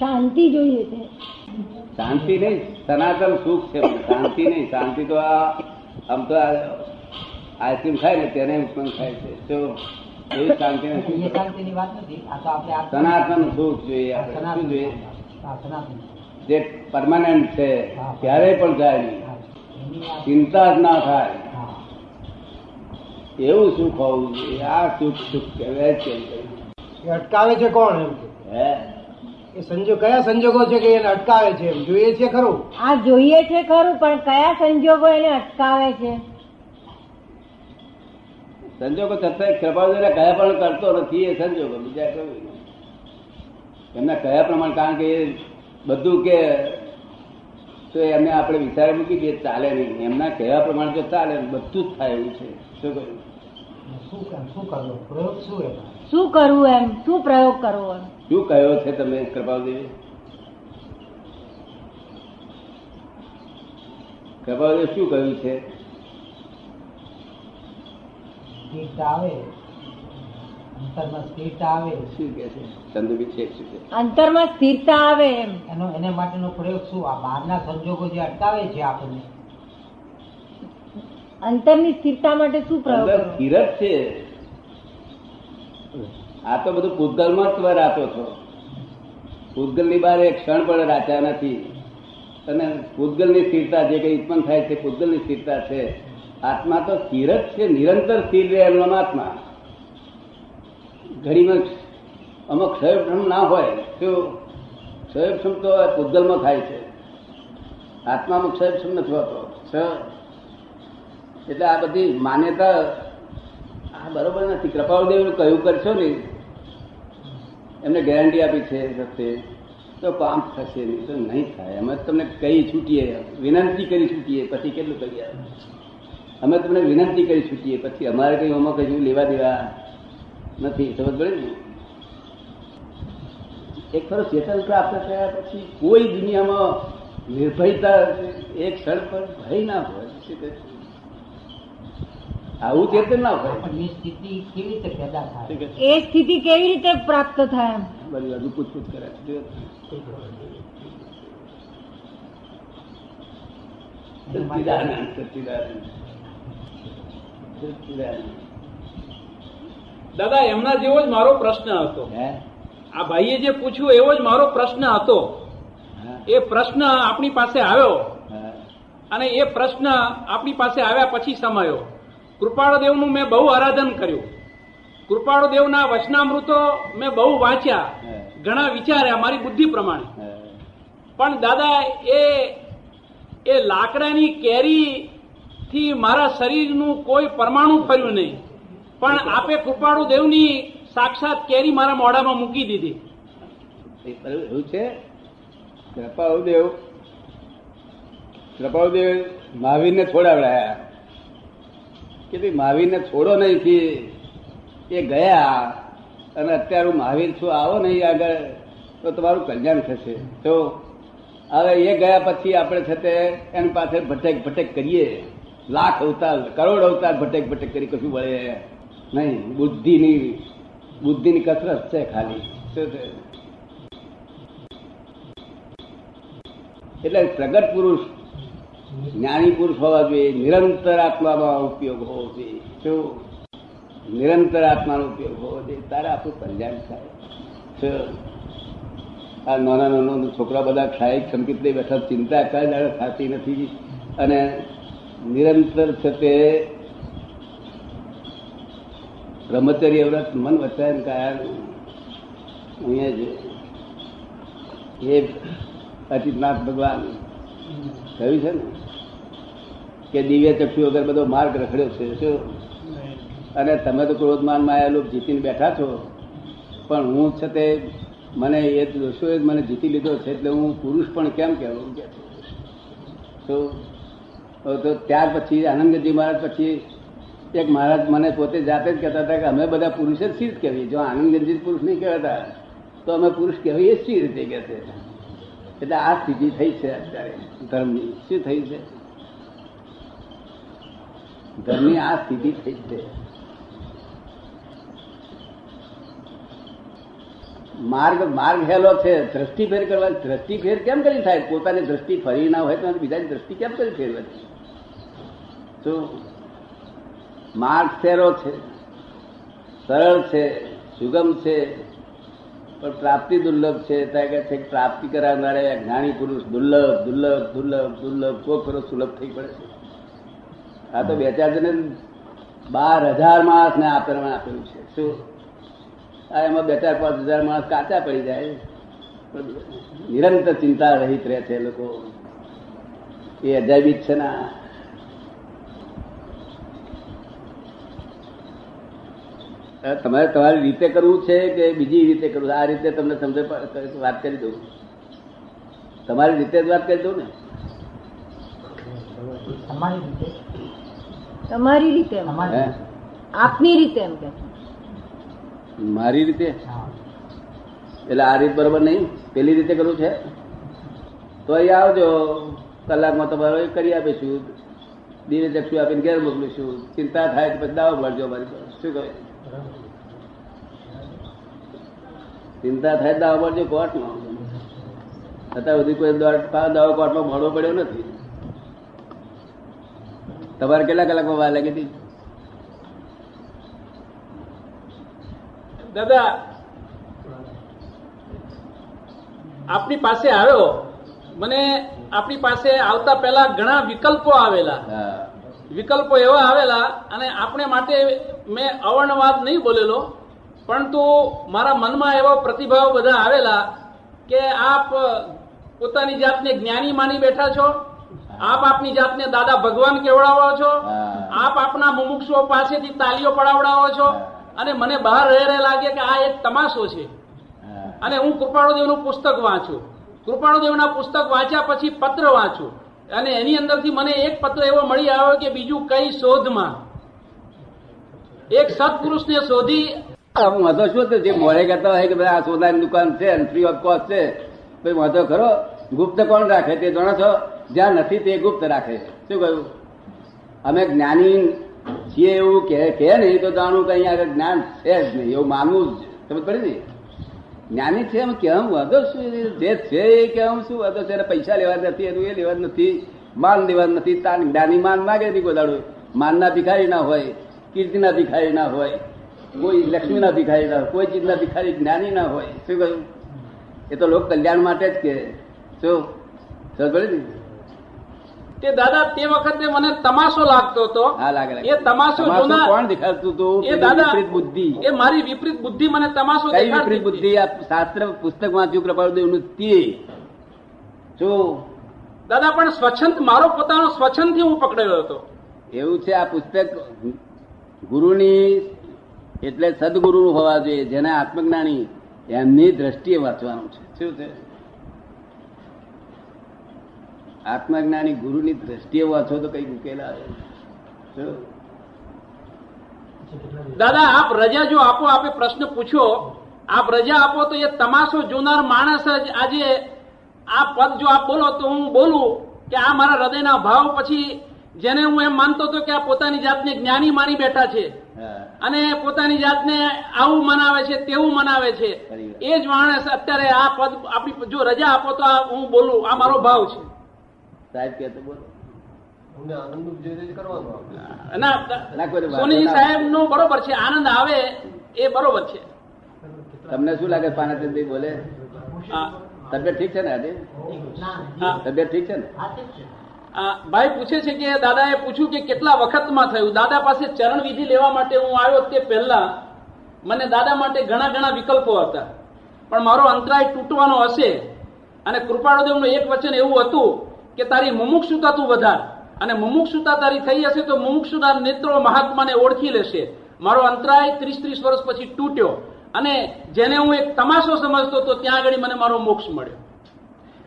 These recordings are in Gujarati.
શાંતિ જોઈએ છે શાંતિ નહીં સનાતન સુખ છે મને. શાંતિ નહીં શાંતિ તો આ આમ તો આ આઈસ્ક્રીમ ખાય ને તેને ઉત્પન્ન થાય છે તો એવી શાંતિ એ નથી શાંતિની વાત નથી આ તો આપણે આ- સનાતન સુખ જોઈએ આપણે શું સનાતન જોઈએ હા, સનાતન જે પરમાનન્ટ છે હા. ક્યારેય પણ જાય નહીં હા. એની આ- ચિંતા જ ના થાય હા. એવું સુખ હોવું જોઈએ આ સુખ સુખ કહેવાય જ કેમ કહ્યું? એ અટકાવે છે કોણ એમ કે? હે એ સંજોગ કયા સંજોગો છે કે એને અટકાવે છે? એમ જોઈએ છે ખરું? આ જોઈએ છે ખરું પણ કયા સંજોગો એને અટકાવે છે? સંજોગો છતાં કૃપાળુને કયા પણ કરતો નથી એ સંજોગો. બીજા કહ્યું એમના કયા પ્રમાણે? કારણ કે એ બધું કે તો એમને આપણે વિચારે મૂકી દઈએ ચાલે નહીં. એમના કયા પ્રમાણે તો ચાલે બધું જ થાય એવું છે. શું કહ્યું? શું કરવું? પ્રયોગ શું એમાં? શું કરવું એમ? શું પ્રયોગ કરવો શું કયો છે તમે કૃપાલદેવી કૃપાલદેવ શું કહ્યું છે? સ્થિરતા આવે. અંતરમાં સ્થિરતા આવે. શું કે છે? ચંદુભી છે? અંતરમાં સ્થિરતા આવે એમ. એનો એને માટેનો પ્રયોગ શું? આ બહારના સંજોગો જે અટકાવે છે આપણને. અંતરની સ્થિરતા માટે શું પ્રયોગ અંદર છે. આ તો બધું પૂતગલમાં જ તમે રાતો છો. પૂતગલની બહાર એક ક્ષણ પણ રાચ્યા નથી. અને પૂતગલની સ્થિરતા જે કંઈ ઉત્પન્ન થાય છે પૂતગલની સ્થિરતા છે. આત્મા તો સ્થિર જ છે નિરંતર સ્થિર રહે એમનો આત્મા ઘડીમાં અમુક ક્ષયક્ષમ ના હોય શું ક્ષયક્ષમ તો પૂતગલમાં થાય છે. આત્મામાં ક્ષયક્ષમ નથી હોતો. એટલે આ બધી માન્યતા આ બરોબર નથી. કૃપાળદેવ કહ્યું કરશો ને? એમને ગેરંટી આપી છે રસ્તે તો કામ થશે નહીં, તો નહીં થાય. અમે તમને કહી છૂટીએ. વિનંતી કરી છૂટીએ, પછી કેટલું કરીએ અમે તમને વિનંતી કરી છૂટીએ, પછી અમારે કંઈ આમાં કઈ લેવા દેવા નથી. સમજ પડે ને? એક ખરો ચેતન પ્રાપ્ત થયા પછી કોઈ દુનિયામાં નિર્ભયતા એક ક્ષણ પર ભય ના હોય? આવું ચેતન ના હોય. આપણને સ્થિતિ કેવી રીતે પેદા થાય? એ સ્થિતિ કેવી રીતે પ્રાપ્ત થાય બધી બાજુ પૂછપૂછ કરે દાદા એમના જેવો જ મારો પ્રશ્ન હતો. આ ભાઈએ જે પૂછ્યું એવો જ મારો પ્રશ્ન હતો. એ પ્રશ્ન આપણી પાસે આવ્યો. અને એ પ્રશ્ન આપણી પાસે આવ્યા પછી સમાયો. કૃપાળદેવનું મેં બહુ આરાધન કર્યું. કૃપાળદેવના વચનામૃતો મેં બહુ વાંચ્યા. ઘણા વિચાર્યા મારી બુદ્ધિ પ્રમાણે. પણ દાદા એ એ લાકડાની કેરી થી મારા શરીરનું કોઈ પરમાણુ ફર્યું નહીં. પણ આપે કૃપાળુ દેવની સાક્ષાત કેરી મારા મોઢામાં મૂકી દીધી. એવું છે? કૃપાળુદેવ. કૃપાળુદેવ મહાવીરને છોડાવડાયા કે ભાઈ મહાવીરને છોડો નહીં એ ગયા અને અત્યારે હું મહાવીર છું, આવો નહીં આગળ, તો તમારું કલ્યાણ થશે. તો હવે એ ગયા પછી આપણે છે તે એની પાછળ ભટેક ભટેક કરીએ. લાખ અવતાર, કરોડ અવતાર ભટેક ભટેક કરી કશું વળે નહીં. બુદ્ધિની બુદ્ધિની કસરત છે ખાલી. એટલે પ્રગટ પુરુષ જ્ઞાની પુરુષ હોવા જોઈએ, નિરંતર આત્મામાં ઉપયોગ હોવો જોઈએ. શું નિરંતર આત્માનો ઉપયોગ હોવો જોઈએ, તારે આપણું કલ્યાણ થાય. આ નાના નાના છોકરા બધા ખાય ચમકીત લઈ બેઠા ચિંતા કઈ દાડે થતી નથી. અને નિરંતર છે તે બ્રહ્મચર્ય વ્રત મન વચન કાયા અહીંયા જ એ અચિતનાથ ભગવાન કહ્યું છે ને? કે દિવ્ય ચક્ષુ વગર બધો માર્ગ રખડ્યો છે, શું? અને તમે તો ક્રોધમાન માયા જીતીને બેઠા છો. પણ હું છે તે, મને એ દોષોએ જ મને જીતી લીધો છે એટલે હું પુરુષ પણ કેમ કહેવું? તો તો ત્યાર પછી આનંદજી મહારાજ પછી એક મહારાજ મને પોતે જાતે જ કહેતા હતા કે અમે બધા પુરુષ જ જ કહેવી જો આનંદજી પુરુષ નહીં કહેતા તો અમે પુરુષ કહેવીએ જ શી રીતે કે છે? એટલે આ સ્થિતિ થઈ છે અત્યારે. ધર્મની. શું થઈ છે? ધર્મની આ સ્થિતિ થઈ છે. માર્ગ માર્ગ હેલો છે, દ્રષ્ટિ ફેર કરવા દ્રષ્ટિ ફેર કેમ કરી થાય? પોતાની દ્રષ્ટિ ફરી ના હોય તો બીજાની દ્રષ્ટિ કેમ કરી ફેરવાની તો માર્ગ ફેરો છે, સરળ છે, સુગમ છે પણ પ્રાપ્તિ દુર્લભ છે. ત્યાં છે પ્રાપ્તિ કરાવનારે જ્ઞાની પુરુષ દુર્લભ દુર્લભ દુર્લભ દુર્લભ કોઈ ખરો સુલભ થઈ પડે છે. આ તો બે ચાર જણે બાર હજાર માણસ ને આપેલું આપેલું છે. શું? આ એમાં બે ચાર પાંચ હજાર માણસ કાચા પડી જાય. નિરંતર ચિંતા રહિત રહે છે લોકો. એ અજાયબી છે ને આ. હવે તમારે તમારી રીતે કરવું છે કે બીજી રીતે કરવું આ રીતે તમને સમજ વાત કરી દઉં. તમારી રીતે જ વાત કરી દઉં ને? તમારી રીતે? આપની રીતે એમ કે. મારી રીતે. એટલે આ રીત બરોબર નહીં? પેલી રીતે કરવું છે? તો અહીં આવજો. કલાકમાં તમારે કરી આપીશું. દિને ચક્ષુ આપીને ઘેર મોકલીશું? ચિંતા થાય પછી દાવો ભરજો મારી શું કહે? ચિંતા થાય દાવો ભરજો કોર્ટમાં. અત્યાર સુધી કોઈ દાવો કોર્ટમાં ભણવો પડ્યો નથી. તમારે કેટલા કલાકમાં વાર લાગી હતી? દાદા, આપની પાસે આવ્યો. મને આપની પાસે આવતા પહેલા ઘણા વિકલ્પો આવેલા. વિકલ્પો એવા આવેલા અને આપણે માટે મેં અવર્ણવાદ નહીં બોલેલો પરંતુ મારા મનમાં એવા પ્રતિભાવ બધા આવેલા કે આપ પોતાની જાતને જ્ઞાની માની બેઠા છો આપ આપની જાતને દાદા ભગવાન કેવડાવો છો આપ આપના મુમુક્ષુઓ પાસેથી તાલીઓ પડાવડાવો છો અને મને બહાર રહે રહે લાગે કે આ એક તમાશો છે. અને હું કૃપાળુદેવનું પુસ્તક વાંચું. કૃપાળુદેવના પુસ્તક વાંચ્યા પછી પત્ર વાંચું. અને એની અંદરથી મને એક પત્ર એવો મળી આવ્યો કે બીજું કઈ શોધમાં. એક સત્પુરુષને શોધી વાંધો શું જે મોડે કહેતા હોય કે ભાઈ આ સોદાની દુકાન છે ફ્રી ઓફ કોસ્ટ છે ભાઈ વાંધો ખરો? ગુપ્ત કોણ રાખે તે જાણો છો? જ્યાં નથી તે ગુપ્ત રાખે શું કહ્યું? અમે જ્ઞાની છીએ એવું કે નહીં તો જાણું કે અહીંયા આગળ જ્ઞાન છે જ નહીં. એવું માનવું જ તમે કરી ને? જ્ઞાની છે એમ કેમ? વાંધો શું? જે છે એ કેમ? શું વધો છે? પૈસા લેવા નથી, એનું એ લેવા નથી, માન લેવા નથી. તાન જ્ઞાની માન માગે નથી કોઈ દાડો માનના ભિખારી ના હોય, કીર્તિના ભિખારી ના હોય, કોઈ લક્ષ્મીના ભિખારી ના હોય, કોઈ ચીજના ભિખારી જ્ઞાની ના હોય. શું કહ્યું? એ તો લોક કલ્યાણ માટે જ કે. શું? સમજ પડી તે દાદા તે વખતે મને તમાશો લાગતો હતો. એ તમાશો કોણ દેખાડતું હતું એ દાદા વિપરીત બુદ્ધિ. એ મારી વિપરીત બુદ્ધિ મને તમાશો વિપરીત બુદ્ધિ? આ શાસ્ત્ર પુસ્તક વાંચ્યું કૃપાળુદેવનું તે. જો દાદા પણ સ્વચ્છંદ મારો પોતાનો સ્વચ્છંદથી હું પકડેલો હતો. એવું છે આ પુસ્તક ગુરુની એટલે સદગુરુ હોવા જોઈએ જેને આત્મજ્ઞાની એમની દ્રષ્ટિએ વાંચવાનું છે. શું છે? આત્મજ્ઞાની ગુરુની દ્રષ્ટિએ વાંચો તો કઈ ઉકેલ આવે દાદા આપ રજા જો આપો આપે પ્રશ્ન પૂછ્યો આપ રજા આપો તો એ તમાશો જોનાર માણસ જ આજે આ પદ જો આપ બોલો તો હું બોલું કે આ મારા હૃદયના ભાવ પછી જેને હું એમ માનતો હતો કે આ પોતાની જાતને જ્ઞાની માની બેઠા છે. અને પોતાની જાતને આવું મનાવે છે તેવું મનાવે છે. એ જ માણસ અત્યારે આ પદ આપણી જો રજા આપો તો હું બોલું આ મારો ભાવ છે. સાહેબ કે તો બોલો. બરોબર છે આનંદ આવે એ બરોબર છે. તમને શું લાગે પાનાચંદી બોલે? હા. તબિયત ઠીક છે ને આજે હા. તબિયત ઠીક છે ને? હા, ઠીક છે. આ ભાઈ પૂછે છે કે દાદાએ પૂછ્યું કે કેટલા વખતમાં થયું? દાદા પાસે ચરણ વિધિ લેવા માટે હું આવ્યો તે પહેલા મને દાદા માટે ઘણા ઘણા વિકલ્પો હતા. પણ મારો અંતરાય તૂટવાનો હશે અને કૃપાળુદેવનું એક વચન એવું હતું કે તારી મુમુક્ષુતા તું વધાર. અને મુમુક્ષુતા તારી થઈ હશે તો મુમુક્ષુના નેત્રો મહાત્માને ઓળખી લેશે. મારો અંતરાય ત્રીસ ત્રીસ વર્ષ પછી તૂટ્યો. અને જેને હું એક તમાશો સમજતો હતો ત્યાં આગળ મને મારો મોક્ષ મળ્યો.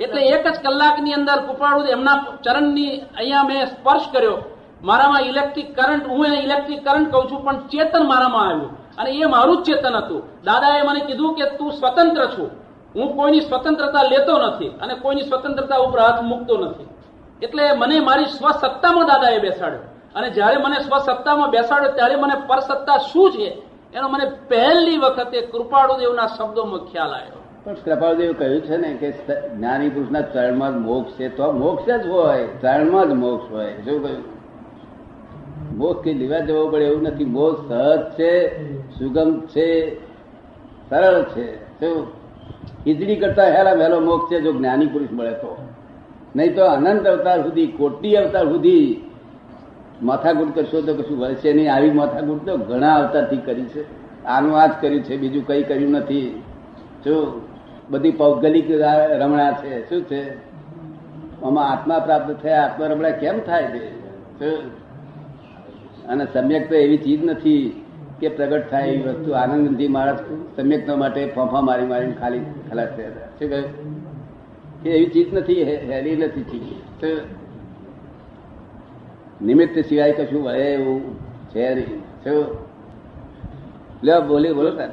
એટલે એક જ કલાકની અંદર કૃપાળુ એમના ચરણની અહીંયા મેં સ્પર્શ કર્યો. મારામાં ઇલેક્ટ્રિક કરંટ, હું એને ઇલેક્ટ્રિક કરંટ કહું છું, પણ ચેતન મારામાં આવ્યું. અને એ મારું જ ચેતન હતું. દાદાએ મને કીધું કે તું સ્વતંત્ર છું. હું કોઈની સ્વતંત્રતા લેતો નથી અને કોઈની સ્વતંત્રતા ઉપર હાથ મૂકતો નથી. એટલે મને મારી સ્વસત્તામાં દાદાએ બેસાડ્યો. અને જ્યારે મને સ્વસત્તામાં બેસાડ્યો, ત્યારે મને પરસત્તા શું છે? એનો મને પહેલી વખતે કૃપાળુદેવના શબ્દોમાં ખ્યાલ આવ્યો. પણ કૃપાળુદેવ કહ્યું છે ને કે જ્ઞાની પુરુષના ચરણમાં જ મોક્ષ છે, તો મોક્ષ જ હોય. ચરણમાં જ મોક્ષ હોય. શું કહ્યું? મોક્ષ કે લેવા જવો પડે એવું નથી. મોક્ષ સહજ છે, સુગમ છે, સરળ છે. શું? ખીચડી કરતા હેલા વહેલો મોક્ષ છે, જો જ્ઞાની પુરુષ મળે તો. નહીં તો અનંત અવતાર સુધી, કોટી અવતાર સુધી માથાકૂટ કરશો તો કશું વળશે નહીં. આવી માથાકૂટ તો ઘણા અવતારથી કરી છે. આનું આ જ કર્યું છે, બીજું કંઈ કર્યું નથી. શું બધી પૌગલિક રમણા છે, શું છે? આમાં આત્મા પ્રાપ્ત થયા, આત્મા રમણા કેમ થાય છે? અને સમ્યક તો એવી ચીજ નથી. કે પ્રગટ થાય એવી વસ્તુ આનંદથી માણસ સમ્યકતા માટે ફોફા મારી મારીને ખાલી ખલાસ થયા હતા. શું કહ્યું કે એવી ચીજ નથી હેરી નથી ચીજ? નિમિત્ત સિવાય કશું વળે એવું છે નહીં શું લે બોલી, બોલો તાર